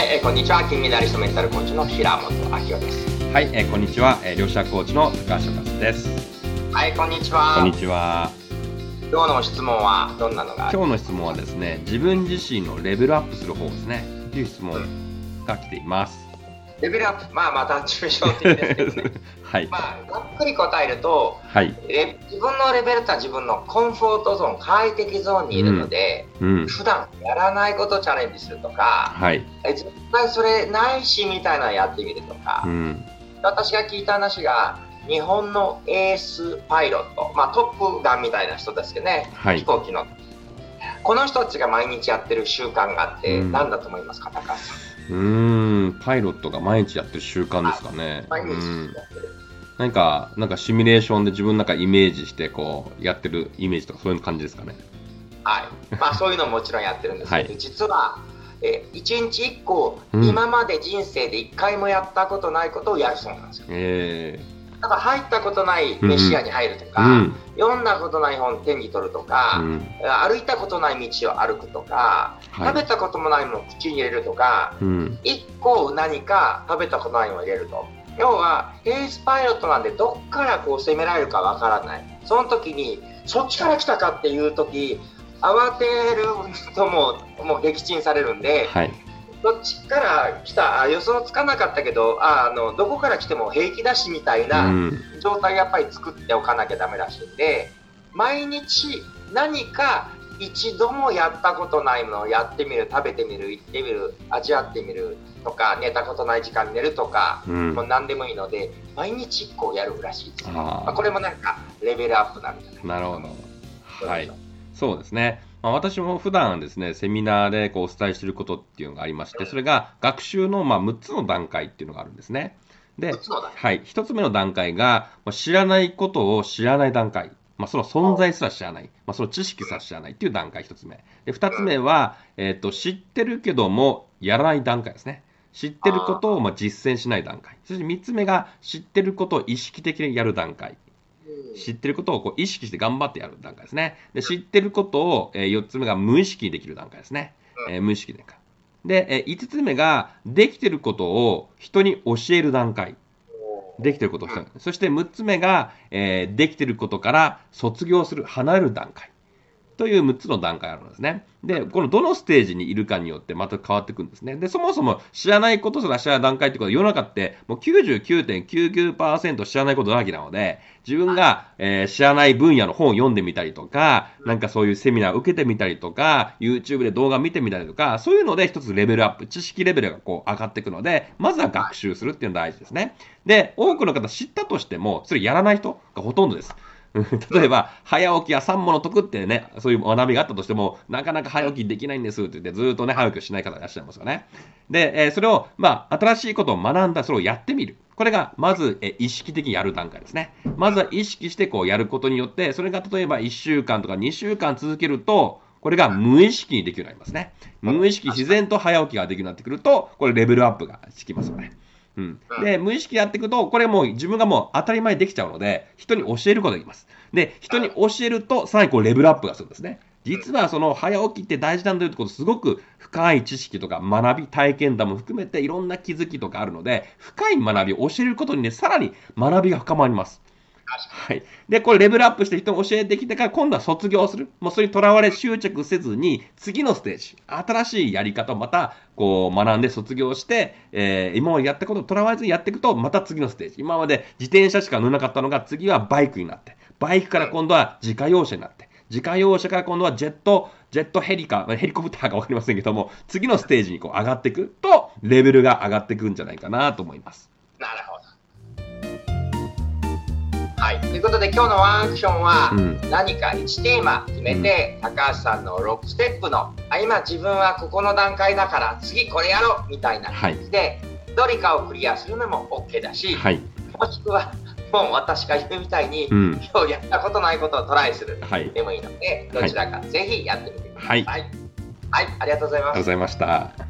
はい、えー、こんにちは。金メダリストメンタルコーチの平本明夫です。はい、えーこんにちは、えー、両者コーチの高橋和です。はい、こんにちは。こんにちは。今日の質問はどんなのが？今日の質問はですね、自分自身のレベルアップする方ですね。という質問が来ています。レベルアップ、まあまた抽象的ですけどね。はい。まあ、ざっくり答えると、はい。レ自分のレベルとは自分のコンフォートゾーン、快適ゾーンにいるので、うん。普段やらないことをチャレンジするとか、はい。え絶対それないしみたいなのやってみるとか、うん。私が聞いた話が、日本のエースパイロット、まあ、トップガンみたいな人ですけどね、はい飛行機の。この人たちが毎日やってる習慣があって、うん何だと思いますか、高橋さん？うーん。パイロットが毎日やってる習慣ですかね。毎日うん。なんか、なんかシミュレーションで自分の中イメージして、こう、やってるイメージとかそういう感じですかね。はい。まあ、そういうのももちろんやってるんですけど、はい実は、え1日1個、うん今まで人生で1回もやったことないことをやるそうなんですよ。えだから入ったことない飯屋に入るとー。か、うん。読んだことない本手に取るとか、うん。歩いたことない道を歩くとか、はい食べたこともないものを口に入れるとか、うん。1個何か食べたことないものを入れると。要は、エースパイロットなんでどっからこう攻められるかわからない。その時に、そっちから来たかっていう時、慌てるともうもう撃沈されるんで、はい。どっちから来た、あ予想つかなかったけど、ああのどこから来ても平気だしみたいうなん状態をやっぱり作っておかなきゃダメらしいんで、毎日何か一度もやったことないものをやってみる、食べてみる、行ってみる、味わってみるとか、寝たことない時間に寝るとか、うん。もう何でもいいので、毎日1個やるらしいです。あーまあ、これもなんかレベルアップなんじゃないかなるほとど。はい。そうですね。まあ、私も普段ですね、セミナーでこうお伝えしていることっていうのがありまして、それが学習のまあ6つの段階っていうのがあるんですね。で6、つのだはい、1つ目の段階が、まあ知らないことを知らない段階。まあ、その存在すら知らない。まあ、その知識すら知らないっていう段階1つ目。で、2つ目は、えっ、と、知ってるけども、やらない段階ですね。知ってることをまあ実践しない段階。そして3つ目が、知ってることを意識的にやる段階。うん知ってることをこう意識して頑張ってやる段階ですね。で知ってることを、え4つ目が無意識にできる段階ですね。えー無意識でか。で、え5つ目ができてることを人に教える段階。できてることを人にそして6つ目が、えーできてることから卒業する、離れる段階。という6つの段階あるんですね。で、このどのステージにいるかによってまた変わってくるんですね。で、そもそも知らないことすら知らない段階ってことは世の中ってもう99.99%知らないことだらけなので、自分が、えー知らない分野の本を読んでみたりとか、なんかそういうセミナーを受けてみたりとか、YouTube で動画見てみたりとか、そういうので一つレベルアップ、知識レベルがこう上がっていくので、まずは学習するっていうのが大事ですね。で、多くの方知ったとしても、それやらない人がほとんどです。例えば、早起きや三物得ってね、そういう学びがあったとしても、なかなか早起きできないんですって言って、ずっとね、早起きしない方いらっしゃいますよね。で、えーそれを、まあ、新しいことを学んだ、それをやってみる。これが、まず、えー意識的にやる段階ですね。まずは意識して、こう、やることによって、それが例えば1週間とか2週間続けると、これが無意識にできるようになりますね。無意識、自然と早起きができるようになってくると、これレベルアップがつきますよね。うん、で、無意識やっていくと、これもう自分がもう当たり前にできちゃうので、人に教えることができます。で、人に教えると、さらにこうレベルアップがするんですね。実はその早起きって大事なんだよってこと、すごく深い知識とか学び、体験談も含めていろんな気づきとかあるので、深い学びを教えることにね、さらに学びが深まります。はい。で、これレベルアップして人に教えてきてから、今度は卒業する。もうそれにとらわれ執着せずに、次のステージ、新しいやり方をまた、こう、学んで卒業して、えー今までやったことをとらわれずにやっていくと、また次のステージ。今まで自転車しか乗らなかったのが、次はバイクになって、バイクから今度は自家用車になって、自家用車から今度はジェット、ジェットヘリか、ヘリコプターかわかりませんけども、次のステージにこう上がっていくと、レベルが上がっていくんじゃないかなと思います。なるほど。はい、ということで今日のワンアクションは、うん何か1テーマ決めて、高橋さんの6ステップのあ今自分はここの段階だから次これやろうみたいな感じで、どれかをクリアするのも OK だし、はい。もしくはもう私が言うみたいに、うん。今日やったことないことをトライするはい。でもいいのでどちらかぜひやってみてください。はいはい、はいありがとうございますありがとうご。ざいました。